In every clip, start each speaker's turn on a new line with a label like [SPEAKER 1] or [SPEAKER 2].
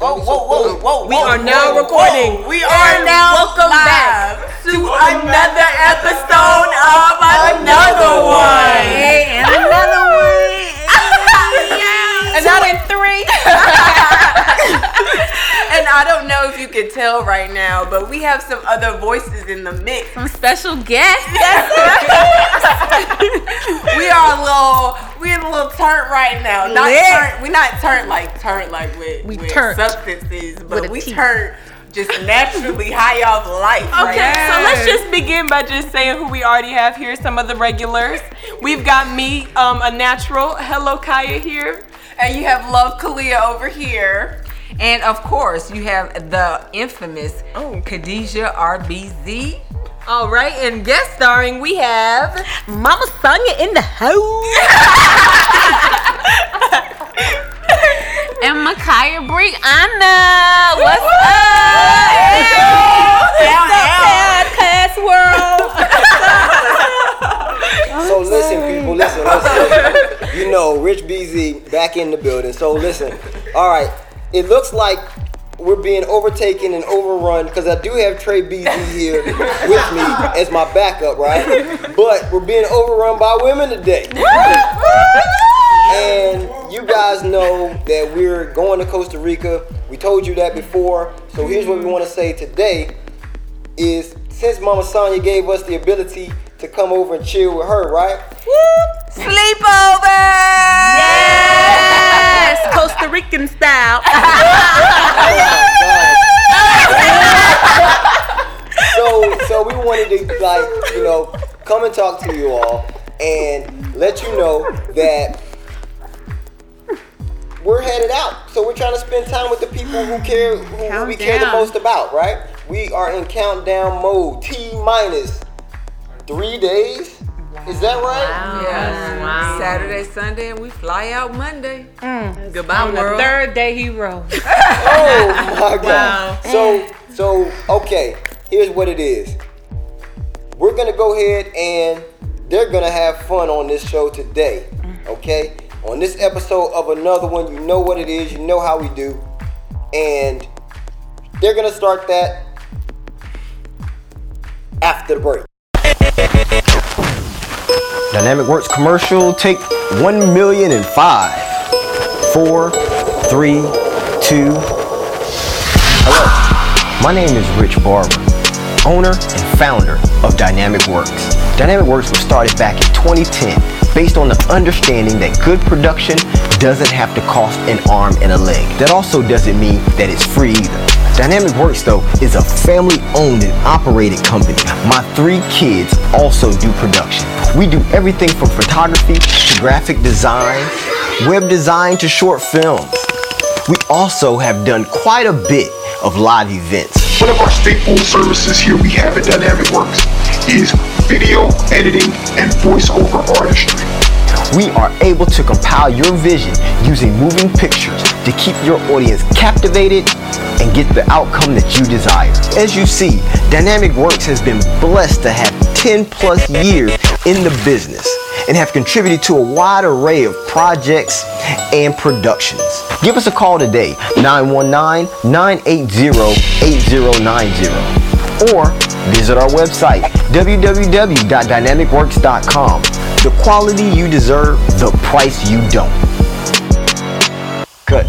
[SPEAKER 1] whoa, whoa, whoa, whoa.
[SPEAKER 2] We are now recording.
[SPEAKER 1] We are now
[SPEAKER 2] welcome back
[SPEAKER 1] to another episode of another one.
[SPEAKER 2] Hey, and another one. And now in three.
[SPEAKER 1] And I don't know if you can tell right now, but we have some other voices in the mix.
[SPEAKER 2] Some special guests.
[SPEAKER 1] we are a little, we're a little turnt right now. Not
[SPEAKER 2] Lit.
[SPEAKER 1] turnt, we're not turnt like turnt like with,
[SPEAKER 2] We
[SPEAKER 1] with
[SPEAKER 2] turnt.
[SPEAKER 1] substances, but
[SPEAKER 2] a
[SPEAKER 1] we
[SPEAKER 2] T.
[SPEAKER 1] turnt just naturally high off life.
[SPEAKER 3] Okay,
[SPEAKER 1] right?
[SPEAKER 3] so let's just begin by just saying who we already have here. Some of the regulars. We've got me, um, a natural. Hello, Kaya here.
[SPEAKER 1] And you have Love Kalia over here.
[SPEAKER 4] And of course, you have the infamous
[SPEAKER 3] Oh.
[SPEAKER 4] Khadijah RBZ.
[SPEAKER 2] All right, and guest starring we have Mama Sonia in the house. and Micaiah Brianna. What's up? Podcast world.
[SPEAKER 5] So listen, people, listen, listen. You know, Rich BZ back in the building. So listen. All right, it looks like we're being overtaken and overrun because I do have Trey BZ here with me as my backup, right? But we're being overrun by women today. And you guys know that we're going to Costa Rica. We told you that before. So here's what we want to say today is since Mama Sonia gave us the ability to come over and chill with her, right?
[SPEAKER 1] Sleepover!
[SPEAKER 2] Yes, Costa Rican style.
[SPEAKER 5] so so we wanted to like you know come and talk to you all and let you know that we're headed out. So we're trying to spend time with the people who care who we care the most about right? We are in countdown mode. T minus three days is that right
[SPEAKER 4] Yes.
[SPEAKER 2] wow.
[SPEAKER 4] Saturday, Sunday, and we fly out Monday.
[SPEAKER 2] Mm.
[SPEAKER 4] Goodbye,
[SPEAKER 2] On the
[SPEAKER 4] world.
[SPEAKER 2] third day he rose.
[SPEAKER 5] oh my god
[SPEAKER 2] Wow.
[SPEAKER 5] so so okay here's what it is we're gonna go ahead and they're gonna have fun on this show today okay on this episode of another one you know what it is you know how we do and they're gonna start that after the break Dynamic Works commercial take one million and five, four, three, two. Hello, my name is Rich Barber, owner and founder of Dynamic Works. Dynamic Works was started back in 2010 based on the understanding that good production doesn't have to cost an arm and a leg. That also doesn't mean that it's free either. Dynamic Works though is a family owned and operated company. My three kids also do production. We do everything from photography to graphic design, web design to short films. We also have done quite a bit of live events.
[SPEAKER 6] One of our staple services here we have at Dynamic Works is video editing and voiceover artistry.
[SPEAKER 5] We are able to compile your vision using moving pictures to keep your audience captivated and get the outcome that you desire. As you see, Dynamic Works has been blessed to have 10 plus years in the business and have contributed to a wide array of projects and productions. Give us a call today, 919-980-8090 or visit our website, www.dynamicworks.com. The quality you deserve, the price you don't. Cut.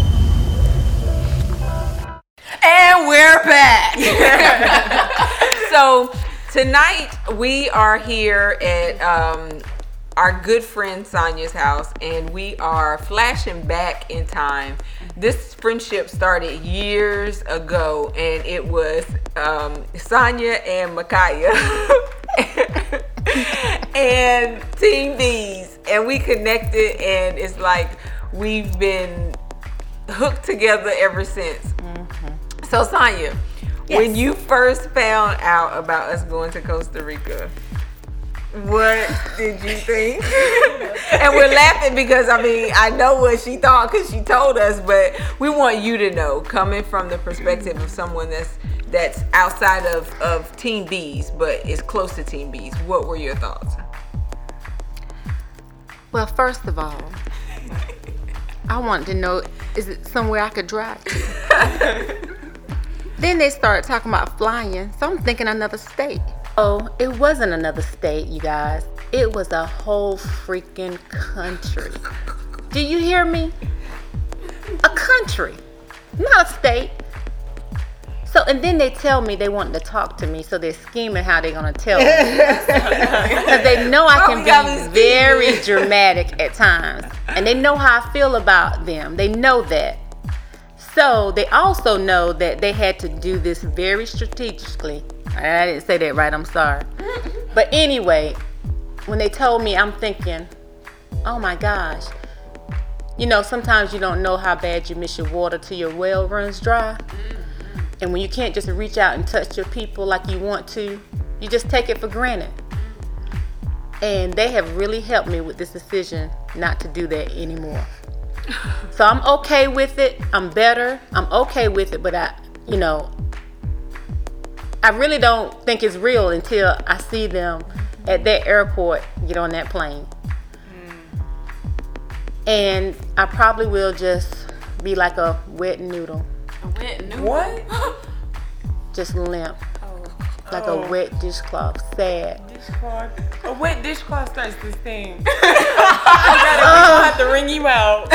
[SPEAKER 1] And we're back.
[SPEAKER 4] So tonight we are here at um, our good friend Sonia's house, and we are flashing back in time. This friendship started years ago, and it was um, Sonia and Micaiah. and Team BZ, and we connected, and it's like we've been hooked together ever since. So, Sonia, when you first found out about us going to Costa Rica, what did you think? and we're laughing because I mean I know what she thought because she told us, but we want you to know, coming from the perspective of someone that's that's outside of, of Team BZ, but is close to Team BZ. What were your thoughts?
[SPEAKER 7] Well, first of all,
[SPEAKER 2] I wanted to know, is it somewhere I could drive to? then they started talking about flying, so I'm thinking another state. Oh, it wasn't another state, you guys. It was a whole freaking country. Do you hear me? A country, not a state. So, and then they tell me they want to talk to me, so they're scheming how they're gonna tell me. Because they know I can
[SPEAKER 4] these
[SPEAKER 2] be very dramatic at times. And they know how I feel about them. They know that. So they also know that they had to do this very strategically. I didn't say that right, I'm sorry. But anyway, when they told me, I'm thinking, oh my gosh. You know, sometimes you don't know how bad you miss your water till your well runs dry. And when you can't just reach out and touch your people like you want to, you just take it for granted. And they have really helped me with this decision not to do that anymore. So I'm okay with it. I'm better. I'm okay with it, but I, you know, I really don't think it's real until I see them at that airport get on that plane. And I probably will just be like a wet noodle, A wet noodle?
[SPEAKER 3] What?
[SPEAKER 2] just limp, oh. like a oh. wet dishcloth, sad.
[SPEAKER 3] Dishcloth. A wet dishcloth starts this thing. I gotta have to wring you out.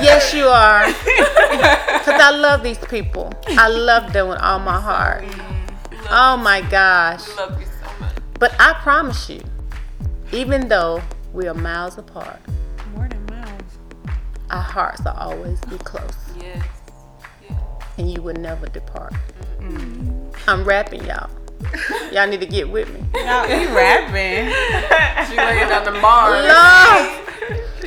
[SPEAKER 2] Yes, you are. Because I love these people. I love them with all my heart. Mm, oh my gosh.
[SPEAKER 1] Love you so much.
[SPEAKER 2] But I promise you, even though we are miles apart,
[SPEAKER 3] More than mouth.
[SPEAKER 2] our hearts will always be close.
[SPEAKER 1] Yes.
[SPEAKER 2] And you will never depart. I'm rapping, y'all. Y'all need to get with me.
[SPEAKER 3] You rapping.
[SPEAKER 1] She laying down the bars.
[SPEAKER 2] Love.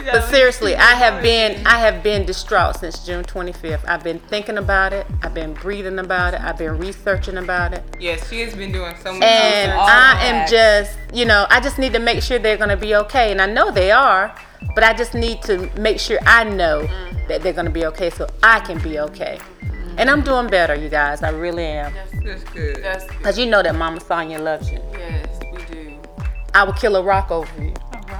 [SPEAKER 2] But seriously, I have been I have been distraught since June 25th. I've been thinking about it. I've been breathing about it. I've been researching about it.
[SPEAKER 3] Yes, she has been doing so much
[SPEAKER 2] And. I am just, you know, I just need to make sure they're going to be okay. And I know they are, but I just need to make sure I know mm. that they're going to be okay so I can be okay. And I'm doing better, you guys. I really am.
[SPEAKER 3] That's good.
[SPEAKER 1] That's good.
[SPEAKER 2] Because you know that Mama Sonia loves you.
[SPEAKER 1] yes, we do.
[SPEAKER 2] I would kill a rock over you.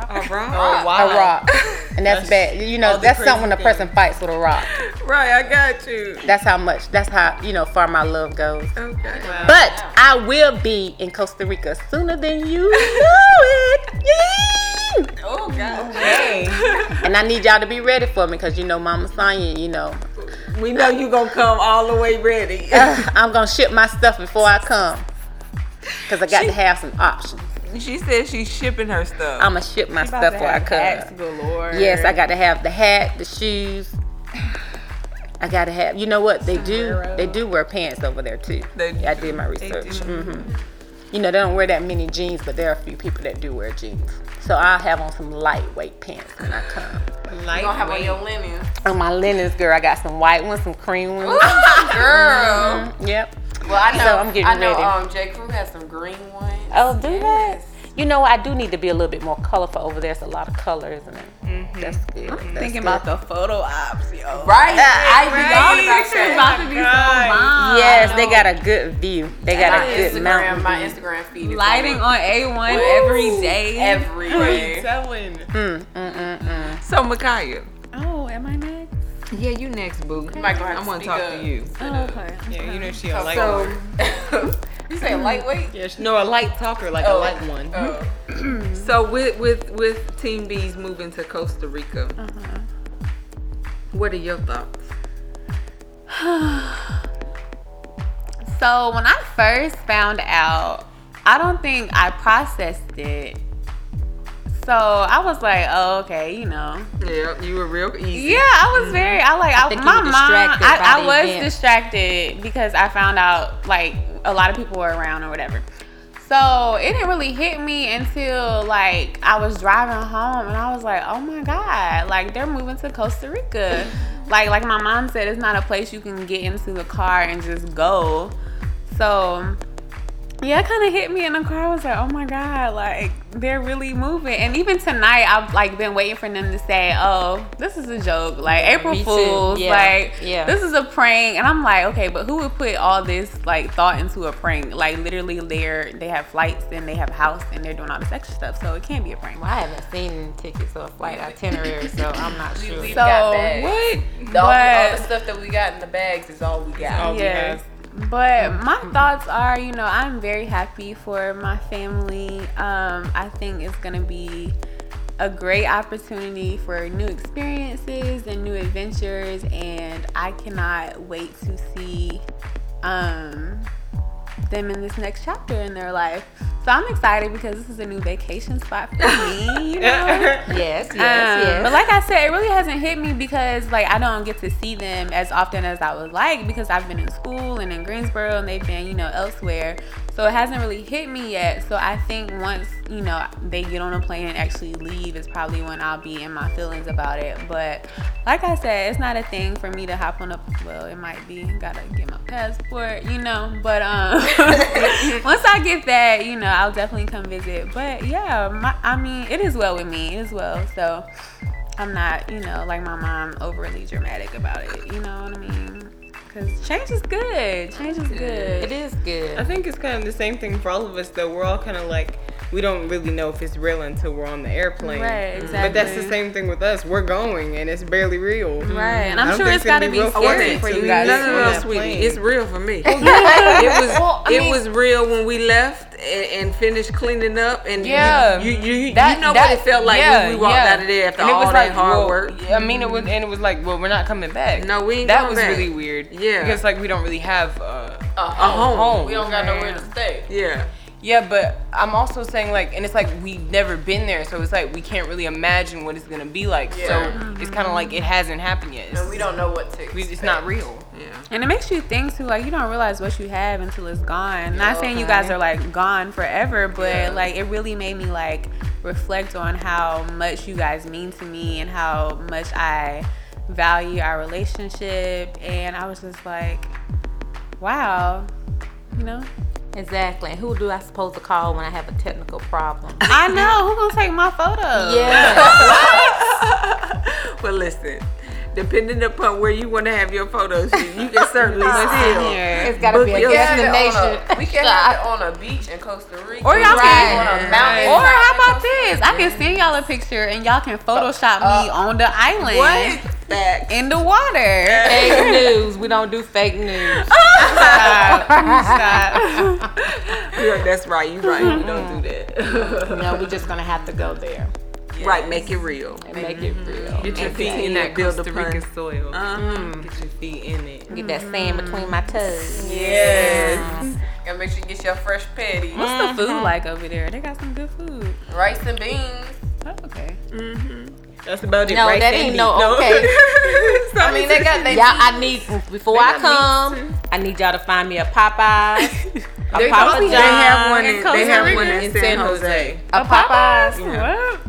[SPEAKER 3] All right.
[SPEAKER 1] Oh, oh
[SPEAKER 2] A rock. And that's, bad. You know, that's something when a person fights with a rock.
[SPEAKER 4] Right, I got you.
[SPEAKER 2] That's how much, that's how, you know, far my love goes.
[SPEAKER 4] Okay.
[SPEAKER 2] But I will be in Costa Rica sooner than you know it. Yay!
[SPEAKER 1] Oh God.
[SPEAKER 3] Hey.
[SPEAKER 2] And I need y'all to be ready for me because you know Mama Sonya, you know,
[SPEAKER 4] We know you gonna come all the way ready.
[SPEAKER 2] I'm gonna ship my stuff before I come. Cause I got to have some options.
[SPEAKER 4] she said she's shipping her stuff.
[SPEAKER 2] I'm gonna ship my stuff before I come.
[SPEAKER 3] galore.
[SPEAKER 2] Yes, I got to have the hat, the shoes. I gotta have. You know what they do? They do wear pants over there too.
[SPEAKER 4] They
[SPEAKER 2] I did my research.
[SPEAKER 4] do.
[SPEAKER 2] hmm You know they don't wear that many jeans, but there are a few people that do wear jeans. So I'll have on some lightweight pants when I come.
[SPEAKER 1] You gonna have on your linens.
[SPEAKER 2] On my linens, girl, I got some white ones, some cream ones.
[SPEAKER 1] Ooh, Girl.
[SPEAKER 2] Yep.
[SPEAKER 1] Well, I know.
[SPEAKER 2] So I'm getting
[SPEAKER 1] I know.
[SPEAKER 2] ready.
[SPEAKER 1] Um, J. Crew has some green ones.
[SPEAKER 2] Oh, do
[SPEAKER 1] Yes.
[SPEAKER 2] that? You know, I do need to be a little bit more colorful over there. There's a lot of colors in it. That's good. That's
[SPEAKER 3] Thinking
[SPEAKER 2] good.
[SPEAKER 3] about the photo ops, yo.
[SPEAKER 1] Right. I forgot about that. About to be so bomb.
[SPEAKER 2] Yes, they got a good view. They got
[SPEAKER 1] My
[SPEAKER 2] a good
[SPEAKER 1] Instagram,
[SPEAKER 2] mountain
[SPEAKER 1] my
[SPEAKER 2] view.
[SPEAKER 1] Instagram feed is
[SPEAKER 3] Lighting
[SPEAKER 1] on
[SPEAKER 3] on A1 every day.
[SPEAKER 1] every day.
[SPEAKER 3] telling?
[SPEAKER 2] Mm, mm, mm, mm.
[SPEAKER 4] so Micaiah.
[SPEAKER 3] Oh, am I next?
[SPEAKER 4] Yeah, you next, boo.
[SPEAKER 1] might
[SPEAKER 4] I'm
[SPEAKER 1] gonna
[SPEAKER 4] talk
[SPEAKER 1] up.
[SPEAKER 4] to you.
[SPEAKER 3] Oh, okay. Yeah, you know she a light
[SPEAKER 1] So,
[SPEAKER 3] one.
[SPEAKER 1] you say lightweight?
[SPEAKER 3] Yeah, she- no, a light talker, like a oh. light one.
[SPEAKER 1] Oh.
[SPEAKER 4] So with with with Team BZ moving to Costa Rica, uh-huh. what are your thoughts?
[SPEAKER 7] So when I first found out, I don't think I processed it. So I was like, oh, okay, you know.
[SPEAKER 4] Yeah, you were real easy.
[SPEAKER 7] Yeah, I was very. I like. I,
[SPEAKER 2] think you
[SPEAKER 7] my
[SPEAKER 2] were
[SPEAKER 7] mom.
[SPEAKER 2] by
[SPEAKER 7] I, I was
[SPEAKER 2] event.
[SPEAKER 7] distracted because I found out like a lot of people were around or whatever. So it didn't really hit me until like I was driving home and I was like, oh my god, like they're moving to Costa Rica. like like my mom said, it's not a place you can get into the car and just go. So Yeah, it kind of hit me in the car. I was like, oh my god, like they're really moving. And even tonight, I've like been waiting for them to say, oh, this is a joke, like April
[SPEAKER 4] me.
[SPEAKER 7] Fools,
[SPEAKER 2] Yeah,
[SPEAKER 7] like
[SPEAKER 2] yeah.
[SPEAKER 7] this is a prank. And I'm like, okay, but who would put all this like thought into a prank? Like literally, they're they have flights and they have a house and they're doing all this extra stuff, so it can't be a prank.
[SPEAKER 2] Well, I haven't seen tickets or flight itinerary, so I'm not sure.
[SPEAKER 1] We've
[SPEAKER 7] So
[SPEAKER 1] got bags.
[SPEAKER 7] what?
[SPEAKER 1] The, all, all the stuff that we got in the bags is all we got.
[SPEAKER 3] all we
[SPEAKER 7] Yes.
[SPEAKER 3] have.
[SPEAKER 7] But my thoughts are, you know, I'm very happy for my family. Um, I think it's gonna be a great opportunity for new experiences and new adventures, and I cannot wait to see um, them in this next chapter in their life. So I'm excited because this is a new vacation spot for me. You know?
[SPEAKER 2] Yes, yes,
[SPEAKER 7] Um,
[SPEAKER 2] yes.
[SPEAKER 7] But like I said, it really hasn't hit me because like I don't get to see them as often as I would like because I've been in school and in Greensboro and they've been, you know, elsewhere. So it hasn't really hit me yet. So I think once, you know, they get on a plane and actually leave is probably when I'll be in my feelings about it. But like I said, it's not a thing for me to hop on a well, it might be. Gotta get my passport, you know. But um once I get that, you know, I'll definitely come visit. But yeah, my, I mean, it is well with me. as well. So I'm not, you know, like my mom, overly dramatic about it. You know what I mean? Because change is good. Change is good.
[SPEAKER 2] it is good.
[SPEAKER 3] I think it's kind of the same thing for all of us, though. We're all kind of like, we don't really know if it's real until we're on the airplane.
[SPEAKER 7] Right, exactly.
[SPEAKER 3] But that's the same thing with us. We're going, and it's barely real.
[SPEAKER 7] Right, and
[SPEAKER 3] I
[SPEAKER 7] I'm
[SPEAKER 3] don't
[SPEAKER 7] sure
[SPEAKER 3] think
[SPEAKER 7] it's
[SPEAKER 3] gonna
[SPEAKER 7] gotta be
[SPEAKER 3] real
[SPEAKER 7] scary for
[SPEAKER 3] till
[SPEAKER 7] you
[SPEAKER 3] we
[SPEAKER 7] guys.
[SPEAKER 3] get
[SPEAKER 4] No, no, no, sweetie. It's real for me. it was it was real when we left and, and finished cleaning up, and
[SPEAKER 3] Yeah.
[SPEAKER 4] you you, you,
[SPEAKER 3] That-
[SPEAKER 4] know what
[SPEAKER 3] that-
[SPEAKER 4] it felt like
[SPEAKER 3] yeah,
[SPEAKER 4] when we walked
[SPEAKER 3] yeah.
[SPEAKER 4] out of there after
[SPEAKER 3] And it
[SPEAKER 4] all
[SPEAKER 3] was
[SPEAKER 4] that
[SPEAKER 3] like,
[SPEAKER 4] hard
[SPEAKER 3] well,
[SPEAKER 4] work.
[SPEAKER 3] I mean, it was, and it was like, well, we're not coming back.
[SPEAKER 4] No, we ain't
[SPEAKER 3] That was
[SPEAKER 4] back.
[SPEAKER 3] really weird.
[SPEAKER 4] Yeah.
[SPEAKER 3] because like we don't really have uh,
[SPEAKER 1] A
[SPEAKER 4] A home.
[SPEAKER 3] home.
[SPEAKER 1] We don't got nowhere to stay.
[SPEAKER 4] Yeah.
[SPEAKER 3] Yeah, but I'm also saying like, and it's like we've never been there, so it's like we can't really imagine what it's gonna be like.
[SPEAKER 1] Yeah.
[SPEAKER 3] So it's kind of like it hasn't happened yet.
[SPEAKER 1] And we don't know what to
[SPEAKER 3] We-
[SPEAKER 1] expect.
[SPEAKER 3] it's not real.
[SPEAKER 4] Yeah.
[SPEAKER 7] And it makes you think too, like you don't realize what you have until it's gone. Not saying you guys are like gone forever, but
[SPEAKER 1] Yeah.
[SPEAKER 7] like it really made me like reflect on how much you guys mean to me and how much I value our relationship. And I was just like, wow, you know.
[SPEAKER 2] Exactly. And who do I supposed to call when I have a technical problem?
[SPEAKER 7] I know who gonna take my photo.
[SPEAKER 2] yeah.
[SPEAKER 4] Well, listen. Depending upon where you want to have your photos, you, you can certainly still.
[SPEAKER 2] It's got to
[SPEAKER 4] Book
[SPEAKER 2] be a
[SPEAKER 4] your-
[SPEAKER 1] We can have it on
[SPEAKER 2] destination.
[SPEAKER 1] a- We can have it on a beach in Costa Rica.
[SPEAKER 7] Or y'all
[SPEAKER 1] Right.
[SPEAKER 7] can,
[SPEAKER 1] on a mountain.
[SPEAKER 7] or how about this? I can send y'all a picture and y'all can Photoshop me uh, on the island
[SPEAKER 4] What? Facts.
[SPEAKER 7] in the water.
[SPEAKER 2] Fake news. We don't do fake news.
[SPEAKER 7] Stop. Stop.
[SPEAKER 4] Yeah, that's right. You're right. We don't do that.
[SPEAKER 2] no, we're just gonna have to go there
[SPEAKER 4] Right. Make it real.
[SPEAKER 2] and make it mm-hmm. real.
[SPEAKER 3] Get your
[SPEAKER 2] And
[SPEAKER 3] feet in that
[SPEAKER 2] to build
[SPEAKER 3] Costa
[SPEAKER 2] upon-
[SPEAKER 3] Rican soil.
[SPEAKER 4] Uh-huh.
[SPEAKER 3] Get your feet in it.
[SPEAKER 2] Get that sand between my toes.
[SPEAKER 1] Yes. Gotta make sure you get your fresh patty.
[SPEAKER 7] What's the food mm-hmm. like over there? They got some good food.
[SPEAKER 1] Rice and beans.
[SPEAKER 7] Oh, okay. Mm-hmm.
[SPEAKER 3] That's about it.
[SPEAKER 2] No,
[SPEAKER 3] right
[SPEAKER 2] that ain't no okay.
[SPEAKER 1] I mean, they got they
[SPEAKER 2] Y'all, I need before I
[SPEAKER 3] got
[SPEAKER 2] come, I need y'all to find me a Popeyes, a
[SPEAKER 1] They
[SPEAKER 2] Papa
[SPEAKER 1] probably-
[SPEAKER 2] John's,
[SPEAKER 4] They have one in, they have one in
[SPEAKER 3] in
[SPEAKER 4] San Jose.
[SPEAKER 2] a Popeyes.
[SPEAKER 7] What?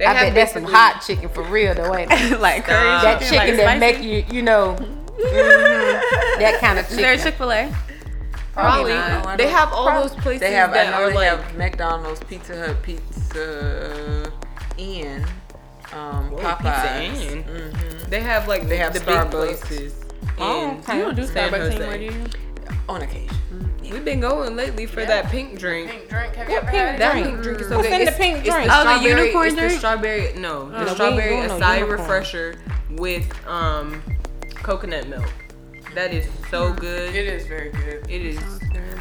[SPEAKER 3] They
[SPEAKER 2] I
[SPEAKER 3] have
[SPEAKER 2] bet that's some hot chicken for real though, ain't it?
[SPEAKER 7] like curry
[SPEAKER 2] That
[SPEAKER 7] chicken,
[SPEAKER 2] chicken
[SPEAKER 7] like
[SPEAKER 2] that
[SPEAKER 7] spicy?
[SPEAKER 2] make you, you know, mhm, that kind of
[SPEAKER 7] Is there. Chick Fil A?
[SPEAKER 3] Probably.
[SPEAKER 7] not.
[SPEAKER 3] They have all those places
[SPEAKER 4] They have. I
[SPEAKER 3] that
[SPEAKER 4] know
[SPEAKER 3] are
[SPEAKER 4] they
[SPEAKER 3] like
[SPEAKER 4] have McDonald's, Pizza Hut, Pizza Inn, um,
[SPEAKER 3] Whoa,
[SPEAKER 4] Popeyes.
[SPEAKER 3] Pizza Inn.
[SPEAKER 4] Mhm.
[SPEAKER 3] they have like
[SPEAKER 4] They have
[SPEAKER 3] the
[SPEAKER 4] Starbucks.
[SPEAKER 3] big places.
[SPEAKER 2] Oh, okay.
[SPEAKER 7] You don't do
[SPEAKER 3] San
[SPEAKER 7] Starbucks
[SPEAKER 3] Jose.
[SPEAKER 7] anymore, do you?
[SPEAKER 4] On occasion.
[SPEAKER 3] We've been going lately for that pink drink.
[SPEAKER 1] pink drink. Have you ever had
[SPEAKER 3] That
[SPEAKER 1] it?
[SPEAKER 3] pink drink is so
[SPEAKER 2] What's
[SPEAKER 3] good.
[SPEAKER 2] in the
[SPEAKER 3] It's-
[SPEAKER 2] pink
[SPEAKER 3] it's
[SPEAKER 2] drink?
[SPEAKER 3] the
[SPEAKER 7] Oh, the
[SPEAKER 3] strawberry-
[SPEAKER 7] unicorn
[SPEAKER 3] it's
[SPEAKER 7] drink?
[SPEAKER 3] The strawberry, no,
[SPEAKER 2] we
[SPEAKER 3] the
[SPEAKER 2] ain't
[SPEAKER 3] strawberry
[SPEAKER 2] doing no
[SPEAKER 3] acai refresher with um coconut milk. That is so good.
[SPEAKER 1] It is very good.
[SPEAKER 3] It is.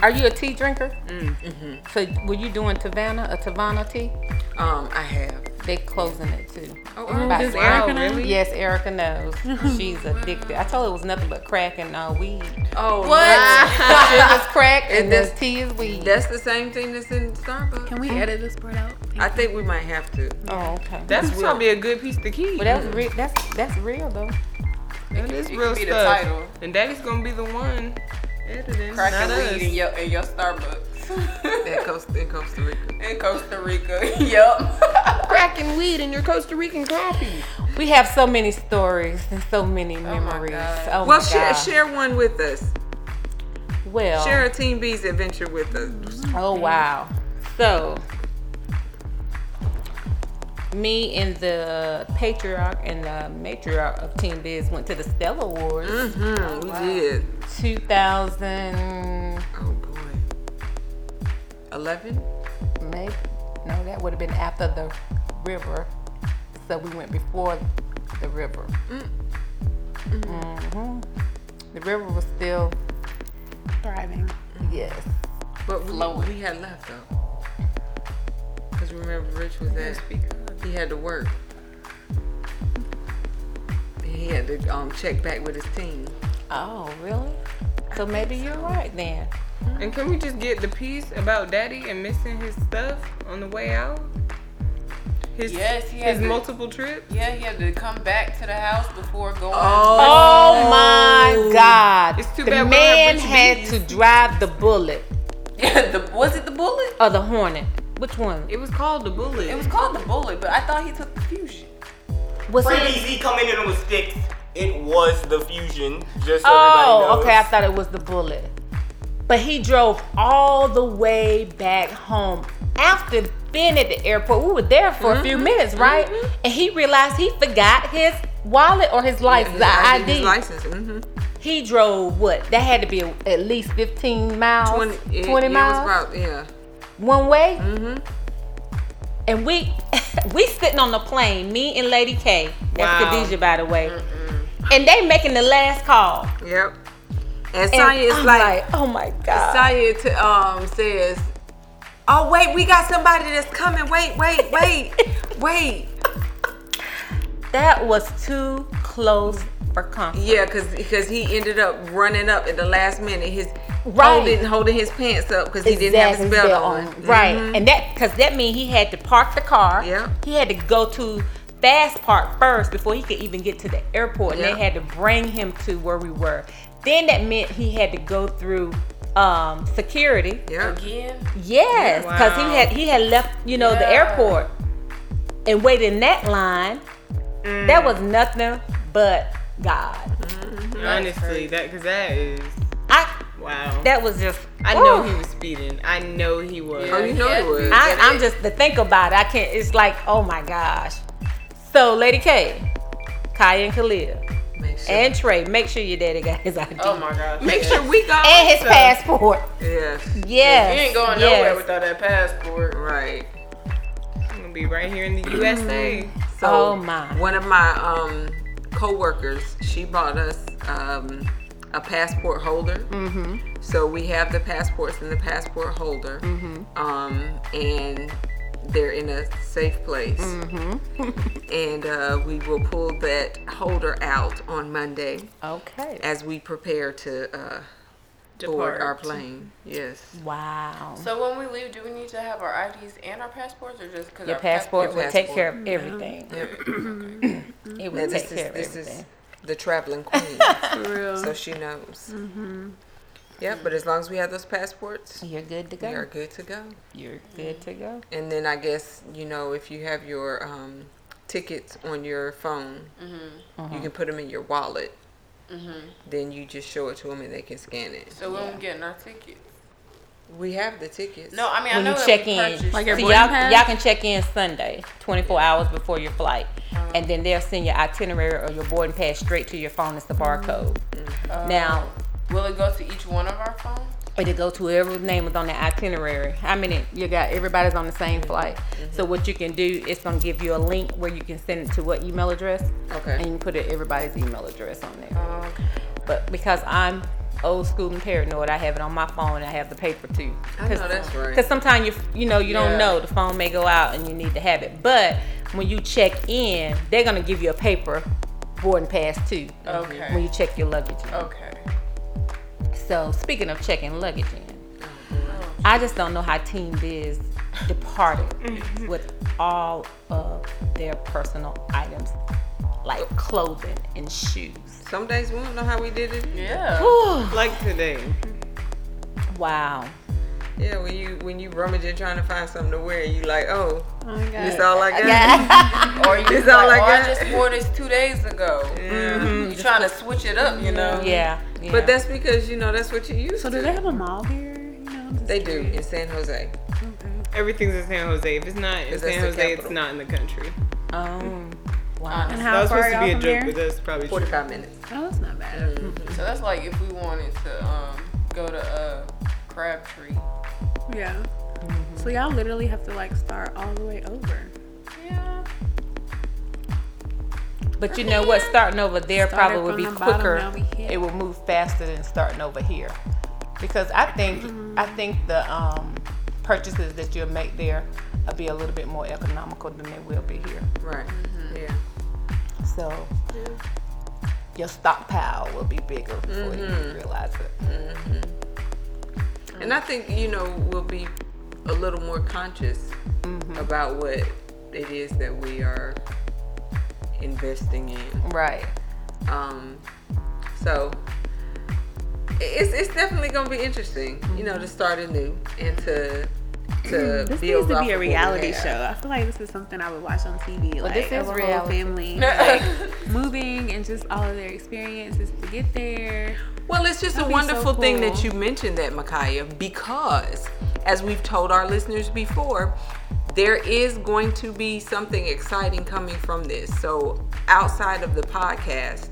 [SPEAKER 2] Are you a tea drinker?
[SPEAKER 3] Mm.
[SPEAKER 2] hmm So were you doing Teavana, a Teavana tea?
[SPEAKER 4] Um, I have.
[SPEAKER 2] They closing it too.
[SPEAKER 4] Oh,
[SPEAKER 2] About
[SPEAKER 3] does Erica know? really?
[SPEAKER 2] Yes, Erica knows. She's addicted. I told her it was nothing but crack and uh, weed.
[SPEAKER 4] Oh, what?
[SPEAKER 2] Sugar's crack and
[SPEAKER 4] And this-
[SPEAKER 2] tea is weed.
[SPEAKER 4] That's the same thing that's in Starbucks.
[SPEAKER 7] Can we edit this part out?
[SPEAKER 4] I think we might have to.
[SPEAKER 2] Oh, okay.
[SPEAKER 3] That's probably a good piece to keep.
[SPEAKER 2] But that was real. That's that's real though.
[SPEAKER 3] that is real
[SPEAKER 1] could the
[SPEAKER 3] stuff.
[SPEAKER 1] title.
[SPEAKER 3] And Daddy's gonna be the one editing,
[SPEAKER 1] Crack
[SPEAKER 3] not
[SPEAKER 1] and
[SPEAKER 3] us.
[SPEAKER 1] weed in your, in your Starbucks.
[SPEAKER 4] That Costa, in Costa Rica.
[SPEAKER 1] in Costa Rica. yep.
[SPEAKER 3] Cracking weed in your Costa Rican coffee.
[SPEAKER 2] We have so many stories and so many oh
[SPEAKER 1] my
[SPEAKER 2] memories.
[SPEAKER 1] God.
[SPEAKER 2] Oh,
[SPEAKER 4] Well,
[SPEAKER 2] my
[SPEAKER 4] share
[SPEAKER 2] God.
[SPEAKER 4] share one with us.
[SPEAKER 2] Well,
[SPEAKER 4] Share a Team BZ adventure with us.
[SPEAKER 2] Oh wow. So me and the patriarch and the matriarch of Team Biz went to the Stellar Awards
[SPEAKER 4] Mm, we did.
[SPEAKER 2] 2000
[SPEAKER 4] Oh boy. Eleven.
[SPEAKER 2] maybe no that would have been after the river so we went before the river hmm the river was still
[SPEAKER 7] Thriving.
[SPEAKER 2] yes
[SPEAKER 4] But we, we had left though. Cause remember Rich was at he had to work. He had to um, check back with his team.
[SPEAKER 2] oh really so maybe you're right then
[SPEAKER 3] And can we just get the piece about Daddy and missing his stuff on the way out? His,
[SPEAKER 1] Yes, he had
[SPEAKER 3] his
[SPEAKER 1] to-
[SPEAKER 3] multiple trips.
[SPEAKER 1] Yeah, he had to come back to the house before going.
[SPEAKER 2] Oh my God!
[SPEAKER 3] It's too
[SPEAKER 2] the
[SPEAKER 3] bad we
[SPEAKER 2] man had
[SPEAKER 3] Bees.
[SPEAKER 2] to drive the bullet
[SPEAKER 1] Yeah, the, was it the bullet?
[SPEAKER 2] or the Hornet. Which one?
[SPEAKER 3] It was called the Bullet.
[SPEAKER 1] It was called the bullet, but I thought he took the fusion.
[SPEAKER 2] Was
[SPEAKER 8] Free
[SPEAKER 2] it?
[SPEAKER 8] BZ coming in with sticks. It was the fusion. Just so
[SPEAKER 2] Oh,
[SPEAKER 8] everybody knows.
[SPEAKER 2] okay. I thought it was the bullet. But he drove all the way back home after being at the airport. We were there for a few minutes, right? And he realized he forgot his wallet or his license,
[SPEAKER 4] His ID,
[SPEAKER 2] ID.
[SPEAKER 4] His license. Mm-hmm.
[SPEAKER 2] He drove what? That had to be at least 15 miles, 20,
[SPEAKER 4] Twenty. It, it was
[SPEAKER 2] miles.
[SPEAKER 4] about yeah.
[SPEAKER 2] One way. Mm-hmm. And we we sitting on the plane, me and Lady K. That's
[SPEAKER 3] Wow.
[SPEAKER 2] Khadijah, by the way. And they making the last call.
[SPEAKER 4] Yep. And Sonya is
[SPEAKER 2] I'm
[SPEAKER 4] like,
[SPEAKER 2] oh my god.
[SPEAKER 4] Saya t- um says, "Oh wait, we got somebody that's coming. Wait, wait, wait, wait."
[SPEAKER 2] That was too close for comfort.
[SPEAKER 4] Yeah, cause because he ended up running up at the last minute. His
[SPEAKER 2] Right.
[SPEAKER 4] holding holding his pants up because he didn't have his
[SPEAKER 2] Exactly,
[SPEAKER 4] belt on.
[SPEAKER 2] Right.
[SPEAKER 4] Mhm.
[SPEAKER 2] And that because that means he had to park the car.
[SPEAKER 4] Yeah.
[SPEAKER 2] He had to go to Fast Park first before he could even get to the airport. And
[SPEAKER 4] Yeah.
[SPEAKER 2] they had to bring him to where we were. Then that meant he had to go through um, security.
[SPEAKER 4] Yeah.
[SPEAKER 1] Again?
[SPEAKER 2] Yes, because he had he had left, you know, the airport and waited in that line.
[SPEAKER 3] Mm.
[SPEAKER 2] That was nothing but God.
[SPEAKER 3] Honestly, that because that is
[SPEAKER 2] I
[SPEAKER 3] wow.
[SPEAKER 2] that was just
[SPEAKER 3] I know he was speeding. I know he was.
[SPEAKER 4] Oh, you know
[SPEAKER 1] Yeah.
[SPEAKER 4] it was.
[SPEAKER 2] I, I'm just to think about it. I can't. It's like, oh my gosh. So, Lady K, Kaya and Khalil,
[SPEAKER 4] sure.
[SPEAKER 2] and Trey, make sure your daddy got his ID
[SPEAKER 1] Oh my gosh.
[SPEAKER 4] Make sure we got
[SPEAKER 2] and his
[SPEAKER 3] So-
[SPEAKER 2] passport.
[SPEAKER 4] Yes.
[SPEAKER 2] Yes,
[SPEAKER 1] You ain't going
[SPEAKER 2] yes.
[SPEAKER 1] nowhere without that passport.
[SPEAKER 4] Right.
[SPEAKER 3] I'm gonna be right here in the USA.
[SPEAKER 4] So
[SPEAKER 2] Oh, my.
[SPEAKER 4] One of my um co-workers, she bought us um a passport holder. Mm-hmm. So we have the passports in the passport holder. Mm-hmm. Um, and they're in a safe place. Mm-hmm. and uh, we will pull that holder out on Monday
[SPEAKER 2] Okay.
[SPEAKER 4] as we prepare to uh, board our plane. Yes.
[SPEAKER 2] Wow.
[SPEAKER 1] So when we leave, do we need to have our IDs and our passports, or just because
[SPEAKER 2] Your
[SPEAKER 1] our
[SPEAKER 2] passport
[SPEAKER 4] Your
[SPEAKER 2] will take care of everything. It will
[SPEAKER 4] Now,
[SPEAKER 2] take
[SPEAKER 4] this
[SPEAKER 2] care
[SPEAKER 4] is
[SPEAKER 2] of
[SPEAKER 4] this
[SPEAKER 2] everything.
[SPEAKER 4] is the traveling queen. So she knows. Yeah, but as long as we have those passports,
[SPEAKER 2] You're good to go.
[SPEAKER 4] You're good to go.
[SPEAKER 2] You're good to go.
[SPEAKER 4] And then I guess, you know, if you have your um, tickets on your phone,
[SPEAKER 2] Uh-huh.
[SPEAKER 4] you can put them in your wallet. Mm-hmm. Then you just show it to them and they can scan it.
[SPEAKER 1] So when we getting our tickets?
[SPEAKER 4] We have the tickets.
[SPEAKER 1] No, I mean I
[SPEAKER 2] When
[SPEAKER 1] know
[SPEAKER 2] you
[SPEAKER 1] that
[SPEAKER 2] check
[SPEAKER 1] we
[SPEAKER 2] in,
[SPEAKER 7] Like your boarding
[SPEAKER 2] y'all,
[SPEAKER 7] pass?
[SPEAKER 2] y'all can check in Sunday, 24 hours before your flight, uh-huh. and then they'll send your itinerary or your boarding pass straight to your phone. It's the barcode. Mm-hmm. Now, uh,
[SPEAKER 1] Will it go to each one of our phones?
[SPEAKER 2] It'll go to whoever's name is on the itinerary. How many you got? Everybody's on the same flight. Mm-hmm. So what you can do, it's gonna give you a link where you can send it to what email address,
[SPEAKER 4] Okay.
[SPEAKER 2] and you can put it, everybody's email address on there.
[SPEAKER 1] Oh.
[SPEAKER 2] But because I'm old school and paranoid, I have it on my phone and I have the paper too.
[SPEAKER 4] I know that's right.
[SPEAKER 2] Because sometimes you you know you
[SPEAKER 1] Yeah.
[SPEAKER 2] don't know the phone may go out and you need to have it. But when you check in, they're gonna give you a paper boarding pass too.
[SPEAKER 1] Okay.
[SPEAKER 2] When you check your luggage in.
[SPEAKER 1] Okay.
[SPEAKER 2] So speaking of checking luggage in, I just don't know how Team Biz departed mm-hmm. with all of their personal items, like clothing and shoes.
[SPEAKER 4] Some days we don't know how we did it.
[SPEAKER 1] Yeah.
[SPEAKER 3] Like today.
[SPEAKER 2] Wow.
[SPEAKER 4] Yeah, when you when you rummaging trying to find something to wear, you like, oh,
[SPEAKER 7] Oh my god.
[SPEAKER 4] this all I got.
[SPEAKER 1] Or you
[SPEAKER 4] This
[SPEAKER 1] like,
[SPEAKER 4] all I
[SPEAKER 1] oh, I just wore this two days ago. You trying to switch it up, you know?
[SPEAKER 2] Yeah. Yeah.
[SPEAKER 4] But that's because you know that's what you used
[SPEAKER 7] So
[SPEAKER 4] to.
[SPEAKER 7] do they have a mall here? You know, I'm
[SPEAKER 4] They do in San Jose.
[SPEAKER 3] Everything's in San Jose. If it's not in San
[SPEAKER 4] that the
[SPEAKER 3] Jose, it's not in the country.
[SPEAKER 2] Oh, wow.
[SPEAKER 7] And
[SPEAKER 3] That
[SPEAKER 7] how
[SPEAKER 3] was
[SPEAKER 7] far
[SPEAKER 3] supposed to
[SPEAKER 7] y'all
[SPEAKER 3] be a
[SPEAKER 7] from
[SPEAKER 3] joke,
[SPEAKER 7] here?
[SPEAKER 3] but that's probably true.
[SPEAKER 4] Forty-five minutes.
[SPEAKER 7] Oh, that's not bad.
[SPEAKER 1] So that's like if we wanted to um go to uh Crabtree.
[SPEAKER 7] Yeah. So y'all literally have to like start all the way over.
[SPEAKER 2] But you know what? Starting over there
[SPEAKER 7] Started
[SPEAKER 2] probably would be
[SPEAKER 7] the bottom,
[SPEAKER 2] quicker.
[SPEAKER 7] now we here.
[SPEAKER 2] It will move faster than starting over here, because I think I think the um, purchases that you'll make there will be a little bit more economical than they will be here.
[SPEAKER 4] Right. Mm-hmm. Yeah.
[SPEAKER 2] So your stockpile will be bigger before you mm-hmm. realize it. Mm-hmm.
[SPEAKER 4] And I think you know we'll be a little more conscious about what it is that we are investing in.
[SPEAKER 2] Right.
[SPEAKER 4] Um, so it's it's definitely gonna be interesting, you know, to start anew and to to
[SPEAKER 7] This
[SPEAKER 4] build
[SPEAKER 7] needs to
[SPEAKER 4] off
[SPEAKER 7] be a
[SPEAKER 4] of what we
[SPEAKER 7] reality show. I feel like this is something I would watch on TV. like
[SPEAKER 2] this is
[SPEAKER 7] of a whole family like, moving and just all of their experiences to get there.
[SPEAKER 4] Well, it's just a
[SPEAKER 7] That'd be so
[SPEAKER 4] wonderful thing that you mentioned that, Micaiah, because as we've told our listeners before, there is going to be something exciting coming from this. So, outside of the podcast,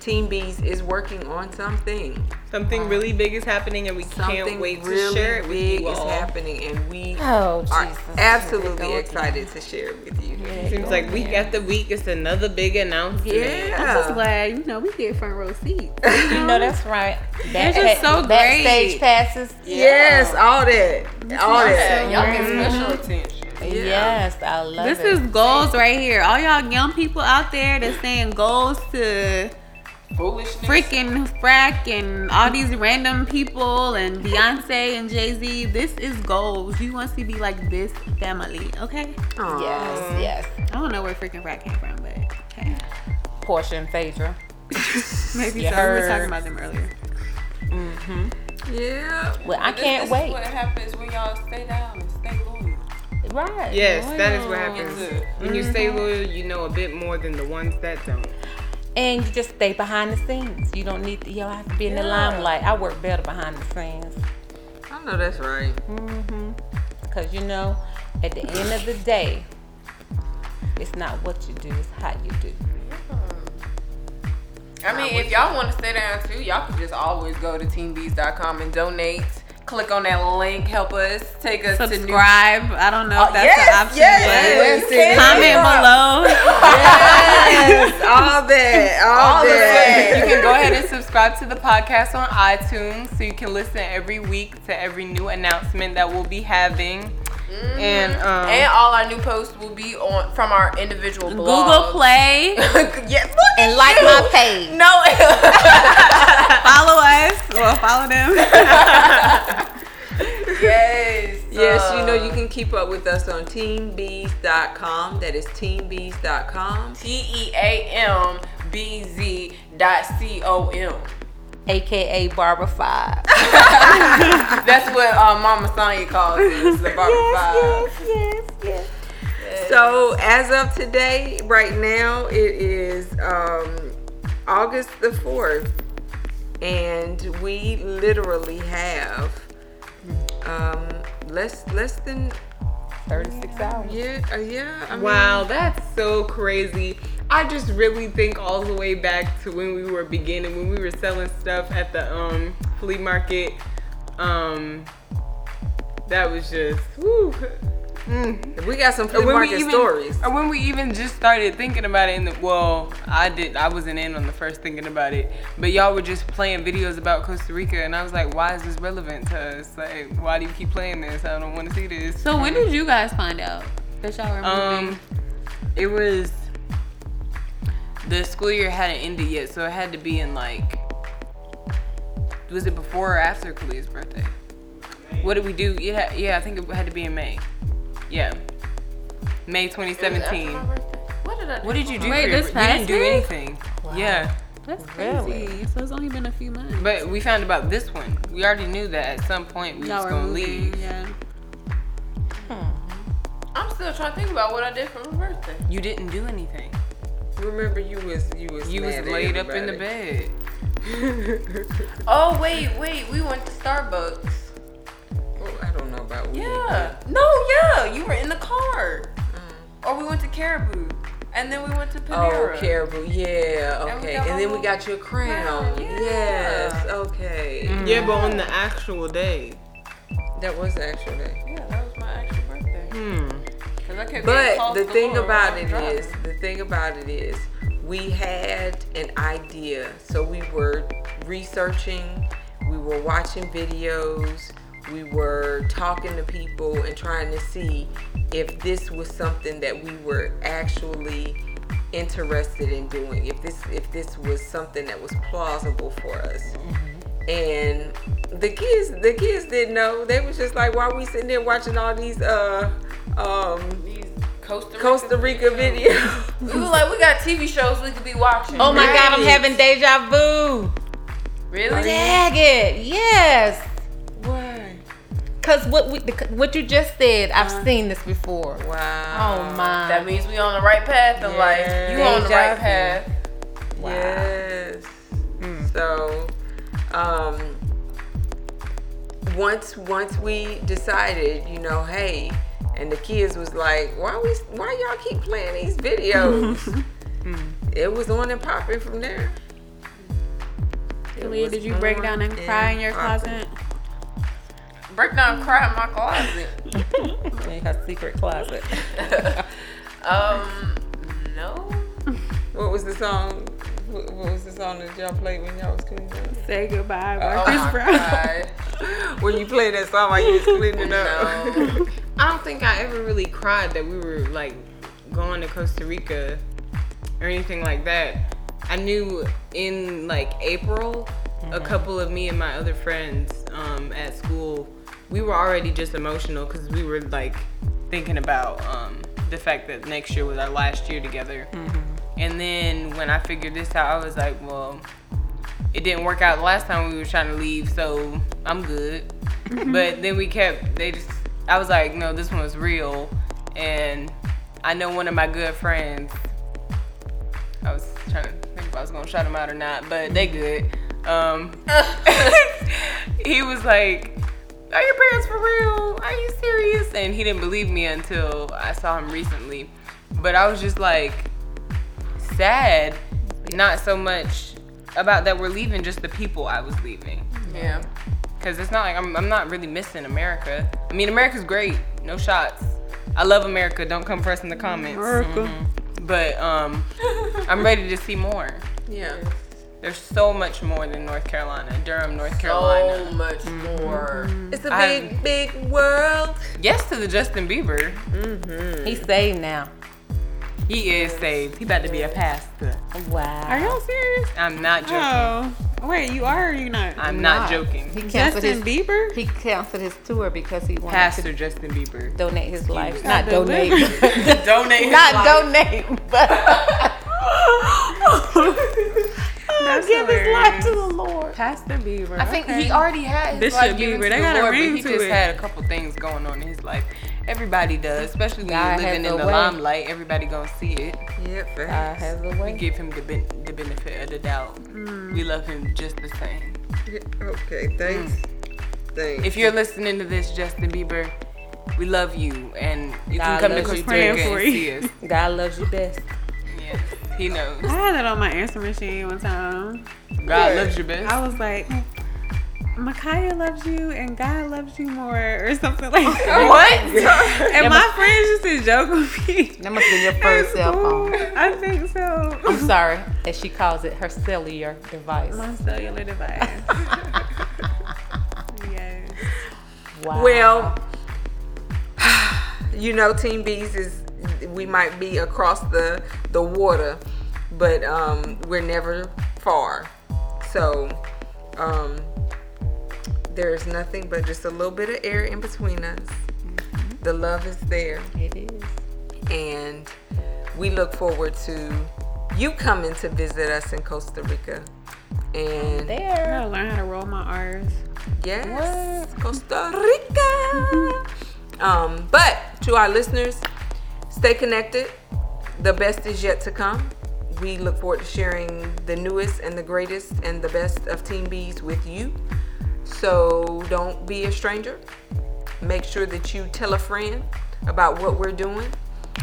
[SPEAKER 4] Team BZ is working on something.
[SPEAKER 3] Something um, really big is happening, and we
[SPEAKER 4] Something
[SPEAKER 3] can't wait to
[SPEAKER 4] really
[SPEAKER 3] share it with
[SPEAKER 4] big
[SPEAKER 3] you
[SPEAKER 4] is happening, and we
[SPEAKER 2] Oh,
[SPEAKER 4] are
[SPEAKER 2] Jesus.
[SPEAKER 4] absolutely excited to share it with you.
[SPEAKER 3] Seems like week after week, it's another big announcement.
[SPEAKER 7] Yeah, I'm just
[SPEAKER 4] Yeah.
[SPEAKER 7] glad you know we get front row seats.
[SPEAKER 2] You know that's right.
[SPEAKER 7] They're just so
[SPEAKER 2] Backstage
[SPEAKER 7] great.
[SPEAKER 2] passes.
[SPEAKER 4] Yes, all that. All that.
[SPEAKER 1] Y'all get special mm-hmm. attention.
[SPEAKER 2] Yes, I love it.
[SPEAKER 7] This
[SPEAKER 2] it.
[SPEAKER 7] is goals right here. All y'all young people out there that's saying goals to
[SPEAKER 1] Foolishness.
[SPEAKER 7] freaking frack and all these random people and Beyonce and Jay Z. This is goals. You want to be like this family, okay?
[SPEAKER 4] Aw.
[SPEAKER 2] yes, yes.
[SPEAKER 7] I don't know where freaking frack came from, but okay.
[SPEAKER 2] Portia and Phaedra.
[SPEAKER 7] Maybe
[SPEAKER 2] You
[SPEAKER 7] so. We were talking about them earlier. Mm-hmm.
[SPEAKER 4] Yeah.
[SPEAKER 2] Well, I
[SPEAKER 1] This-
[SPEAKER 2] can't
[SPEAKER 1] this
[SPEAKER 2] wait.
[SPEAKER 1] Is what happens when y'all stay down and stay loyal.
[SPEAKER 2] Right.
[SPEAKER 3] Yes, that is what
[SPEAKER 7] Loyal.
[SPEAKER 3] happens. When you stay loyal, you know a bit more than the ones that don't.
[SPEAKER 2] And you just stay behind the scenes. You don't need to, you don't have to be in the limelight. I work better behind the scenes.
[SPEAKER 4] I know that's right. Mm-hmm.
[SPEAKER 2] Because, you know, at the end of the day, it's not what you do, it's how you do.
[SPEAKER 1] I mean, if y'all want to stay down too, y'all can just always go to teambz.com and donate. Click on that link, help us, take us to new.
[SPEAKER 7] Subscribe. I don't know if
[SPEAKER 1] Oh,
[SPEAKER 7] that's
[SPEAKER 1] yes,
[SPEAKER 7] an option,
[SPEAKER 1] yes,
[SPEAKER 7] but
[SPEAKER 1] yes.
[SPEAKER 7] comment below.
[SPEAKER 4] All that, all,
[SPEAKER 1] All of
[SPEAKER 4] that.
[SPEAKER 1] it. You can go ahead and subscribe to the podcast on iTunes so you can listen every week to every new announcement that we'll be having.
[SPEAKER 3] And um,
[SPEAKER 1] And all our new posts will be on from our individual blogs.
[SPEAKER 7] Google Play.
[SPEAKER 1] yes, look
[SPEAKER 2] And like
[SPEAKER 1] you.
[SPEAKER 2] my page.
[SPEAKER 1] No.
[SPEAKER 7] follow us or follow them.
[SPEAKER 1] yes.
[SPEAKER 4] Yes, you know
[SPEAKER 1] uh,
[SPEAKER 4] you can keep up with us on teambz.com. That is teambz.com.
[SPEAKER 1] T E A M B Z dot C O M.
[SPEAKER 2] AKA Barber 5.
[SPEAKER 1] That's what uh, Mama Sonya calls it. It's the Barber Five.
[SPEAKER 2] yes, yes. Yes.
[SPEAKER 4] So as of today, right now, it is um, August the 4th. And we literally have um, less less than
[SPEAKER 2] 36 hours.
[SPEAKER 4] yeah uh, yeah. I mean,
[SPEAKER 3] wow, that's so crazy. I just really think all the way back to when we were beginning, when we were selling stuff at the um, flea market. Um, that was just woo.
[SPEAKER 4] We got some flea
[SPEAKER 3] Or when we
[SPEAKER 4] market
[SPEAKER 3] even-
[SPEAKER 4] stories.
[SPEAKER 3] Or when we even just started thinking about it, in the, well, I did. I wasn't in on the first thinking about it, but y'all were just playing videos about Costa Rica, and I was like, why is this relevant to us? Like, why do you keep playing this? I don't want to see this.
[SPEAKER 7] So when did you guys find out that y'all were moving?
[SPEAKER 3] Um, it was the school year hadn't ended yet, so it had to be in like. Was it before or after Kalia's birthday? What did we do? Yeah, yeah, I think it had to be in May. Yeah, May 2017.
[SPEAKER 1] What did I do?
[SPEAKER 3] What did you do?
[SPEAKER 7] Wait,
[SPEAKER 3] for your-
[SPEAKER 7] this
[SPEAKER 3] we
[SPEAKER 7] past
[SPEAKER 3] didn't do
[SPEAKER 7] May?
[SPEAKER 3] anything. Yeah,
[SPEAKER 7] That's crazy.
[SPEAKER 2] Really?
[SPEAKER 7] So it's only been a few months.
[SPEAKER 3] but we found about this one. We already knew that at some point we
[SPEAKER 7] y'all
[SPEAKER 3] was
[SPEAKER 7] were
[SPEAKER 3] gonna
[SPEAKER 7] moving.
[SPEAKER 3] leave.
[SPEAKER 7] Yeah. Hmm.
[SPEAKER 1] I'm still trying to think about what I did for my birthday.
[SPEAKER 3] You didn't do anything.
[SPEAKER 4] Remember, you was you was
[SPEAKER 3] You was laid up in the bed.
[SPEAKER 1] Oh wait, wait. We went to Starbucks.
[SPEAKER 4] About we.
[SPEAKER 1] Yeah. No, yeah. You were in the car. Or we went to Caribou. And then we went to Panera.
[SPEAKER 4] Oh, caribou. Yeah. Okay.
[SPEAKER 1] got
[SPEAKER 4] And, then we
[SPEAKER 1] my
[SPEAKER 4] got your crown.
[SPEAKER 1] crown, yeah.
[SPEAKER 4] Yes. Okay.
[SPEAKER 3] Yeah, but on the actual day.
[SPEAKER 4] That was the actual day.
[SPEAKER 1] Yeah, that was my actual birthday.
[SPEAKER 3] Hmm.
[SPEAKER 1] Cause I kept getting
[SPEAKER 4] But the thing about
[SPEAKER 1] while
[SPEAKER 4] it
[SPEAKER 1] driving.
[SPEAKER 4] is, the thing about it is, we had an idea. So we were researching, we were watching videos, we were talking to people and trying to see if this was something that we were actually interested in doing. If this if this was something that was plausible for us. And the kids the kids didn't know. They was just like, why are we sitting there watching all these uh um
[SPEAKER 1] These Costa Rica,
[SPEAKER 4] Costa Rica videos.
[SPEAKER 1] We were like, we got TV shows we could be watching.
[SPEAKER 2] Oh my God, I'm having deja vu.
[SPEAKER 1] Really?
[SPEAKER 2] Dag it. Yes.
[SPEAKER 4] Why?
[SPEAKER 2] Cause what we, the, what you just said, I've uh-huh. seen this before.
[SPEAKER 4] Wow.
[SPEAKER 2] Oh my.
[SPEAKER 1] That means we on the right path in life. You on the right
[SPEAKER 2] vu.
[SPEAKER 1] path.
[SPEAKER 4] Yes. Mm. So, um, once once we decided, you know, hey, and the kids was like, why we why y'all keep playing these videos? Mm. it was on and popping from there. It
[SPEAKER 7] Leah, did you break down and cry in your
[SPEAKER 4] popping.
[SPEAKER 7] closet?
[SPEAKER 1] Break down and cry in my closet.
[SPEAKER 2] In her secret closet.
[SPEAKER 1] Um, no.
[SPEAKER 4] What was the song? What, what was the song that y'all played when y'all was cleaning up?
[SPEAKER 7] Say goodbye by
[SPEAKER 1] Oh
[SPEAKER 7] Chris Brown.
[SPEAKER 4] When you played that song while you was cleaning up.
[SPEAKER 1] No.
[SPEAKER 3] I don't think I ever really cried that we were like going to Costa Rica or anything like that. I knew in like April, a couple of me and my other friends um, at school, we were already just emotional because we were like thinking about um, the fact that next year was our last year together. And then when I figured this out, I was like, well, it didn't work out the last time we were trying to leave, so I'm good. but then we kept, they just, I was like, no, this one was real. And I know one of my good friends, I was trying to think if I was gonna shout him out or not, but they good. Um, he was like, are your parents for real? Are you serious? And he didn't believe me until I saw him recently. But I was just like, sad, not so much about that we're leaving, just the people I was leaving.
[SPEAKER 1] Yeah.
[SPEAKER 3] Cause it's not like I'm, I'm not really missing America. I mean, America's great, no shots. I love America. Don't come for us in the comments.
[SPEAKER 7] America.
[SPEAKER 3] Mhm. But um, I'm ready to see more.
[SPEAKER 4] Yeah.
[SPEAKER 3] There's so much more than North Carolina, Durham, North Carolina.
[SPEAKER 1] So
[SPEAKER 3] Carolina.
[SPEAKER 1] much more.
[SPEAKER 4] It's a big, big world.
[SPEAKER 3] Yes to the Justin Bieber. Mm-hmm.
[SPEAKER 2] He's saved now.
[SPEAKER 3] He is saved. He about to be a pastor.
[SPEAKER 2] Wow.
[SPEAKER 7] Are y'all serious?
[SPEAKER 3] I'm not joking.
[SPEAKER 7] Oh, wait, you are or you not?
[SPEAKER 3] I'm not joking.
[SPEAKER 2] He canceled
[SPEAKER 7] Justin
[SPEAKER 2] his
[SPEAKER 7] Bieber?
[SPEAKER 2] he canceled his tour because he wanted
[SPEAKER 3] Pastor Justin Bieber.
[SPEAKER 2] donate his life.
[SPEAKER 3] me.
[SPEAKER 2] Not donate.
[SPEAKER 3] Donate his
[SPEAKER 2] not
[SPEAKER 3] life.
[SPEAKER 2] donate, but
[SPEAKER 7] That's
[SPEAKER 2] give his life to the Lord.
[SPEAKER 7] Pastor Bieber.
[SPEAKER 3] I think
[SPEAKER 7] okay.
[SPEAKER 3] he already had his
[SPEAKER 7] Bishop
[SPEAKER 3] life given
[SPEAKER 7] Bieber,
[SPEAKER 3] to
[SPEAKER 7] they
[SPEAKER 3] the
[SPEAKER 7] got a
[SPEAKER 3] Lord, but he just
[SPEAKER 7] it.
[SPEAKER 3] had a couple things going on in his life. Everybody does, especially when
[SPEAKER 2] God
[SPEAKER 3] you're living in the
[SPEAKER 2] way.
[SPEAKER 3] limelight. Everybody gonna see it.
[SPEAKER 4] Yep.
[SPEAKER 2] God
[SPEAKER 4] facts.
[SPEAKER 2] has a
[SPEAKER 3] We
[SPEAKER 2] way.
[SPEAKER 3] give him the, ben- the benefit of the doubt. Mm. We love him just the same.
[SPEAKER 4] Okay, mm. thanks. Thanks.
[SPEAKER 3] If you're listening to this, Justin Bieber, we love you, and you
[SPEAKER 2] God
[SPEAKER 3] can come to
[SPEAKER 2] loves you
[SPEAKER 3] Costa
[SPEAKER 7] praying
[SPEAKER 3] Rica
[SPEAKER 7] for
[SPEAKER 3] and
[SPEAKER 7] you.
[SPEAKER 3] see us.
[SPEAKER 2] God loves you best.
[SPEAKER 3] Yes, he knows.
[SPEAKER 7] I had that on my answer machine one time.
[SPEAKER 3] God loves you best.
[SPEAKER 7] I was like, Micaiah loves you and God loves you more, or something like that.
[SPEAKER 3] What?
[SPEAKER 7] And my friends used to joke with me.
[SPEAKER 2] That must be your first cell phone.
[SPEAKER 7] I think so.
[SPEAKER 2] I'm sorry, as she calls it, her cellular device.
[SPEAKER 7] My cellular device. yes.
[SPEAKER 2] Wow.
[SPEAKER 4] Well, you know, Team BZ is we might be across the the water, but um, we're never far. So um, there's nothing but just a little bit of air in between us. The love is there,
[SPEAKER 2] it is.
[SPEAKER 4] and we look forward to you coming to visit us in Costa Rica. And
[SPEAKER 7] I
[SPEAKER 2] There.
[SPEAKER 7] gotta learn how to roll my R's.
[SPEAKER 4] Yes, Costa Rica. Um, but to our listeners, stay connected. The best is yet to come. we look forward to sharing the newest and the greatest and the best of Team BZ with you. So don't be a stranger. Make sure that you tell a friend about what we're doing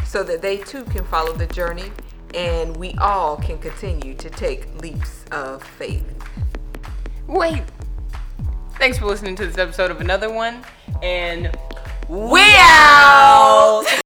[SPEAKER 4] so that they too can follow the journey and we all can continue to take leaps of faith.
[SPEAKER 3] Wait. Thanks for listening to this episode of another one. And
[SPEAKER 4] We out!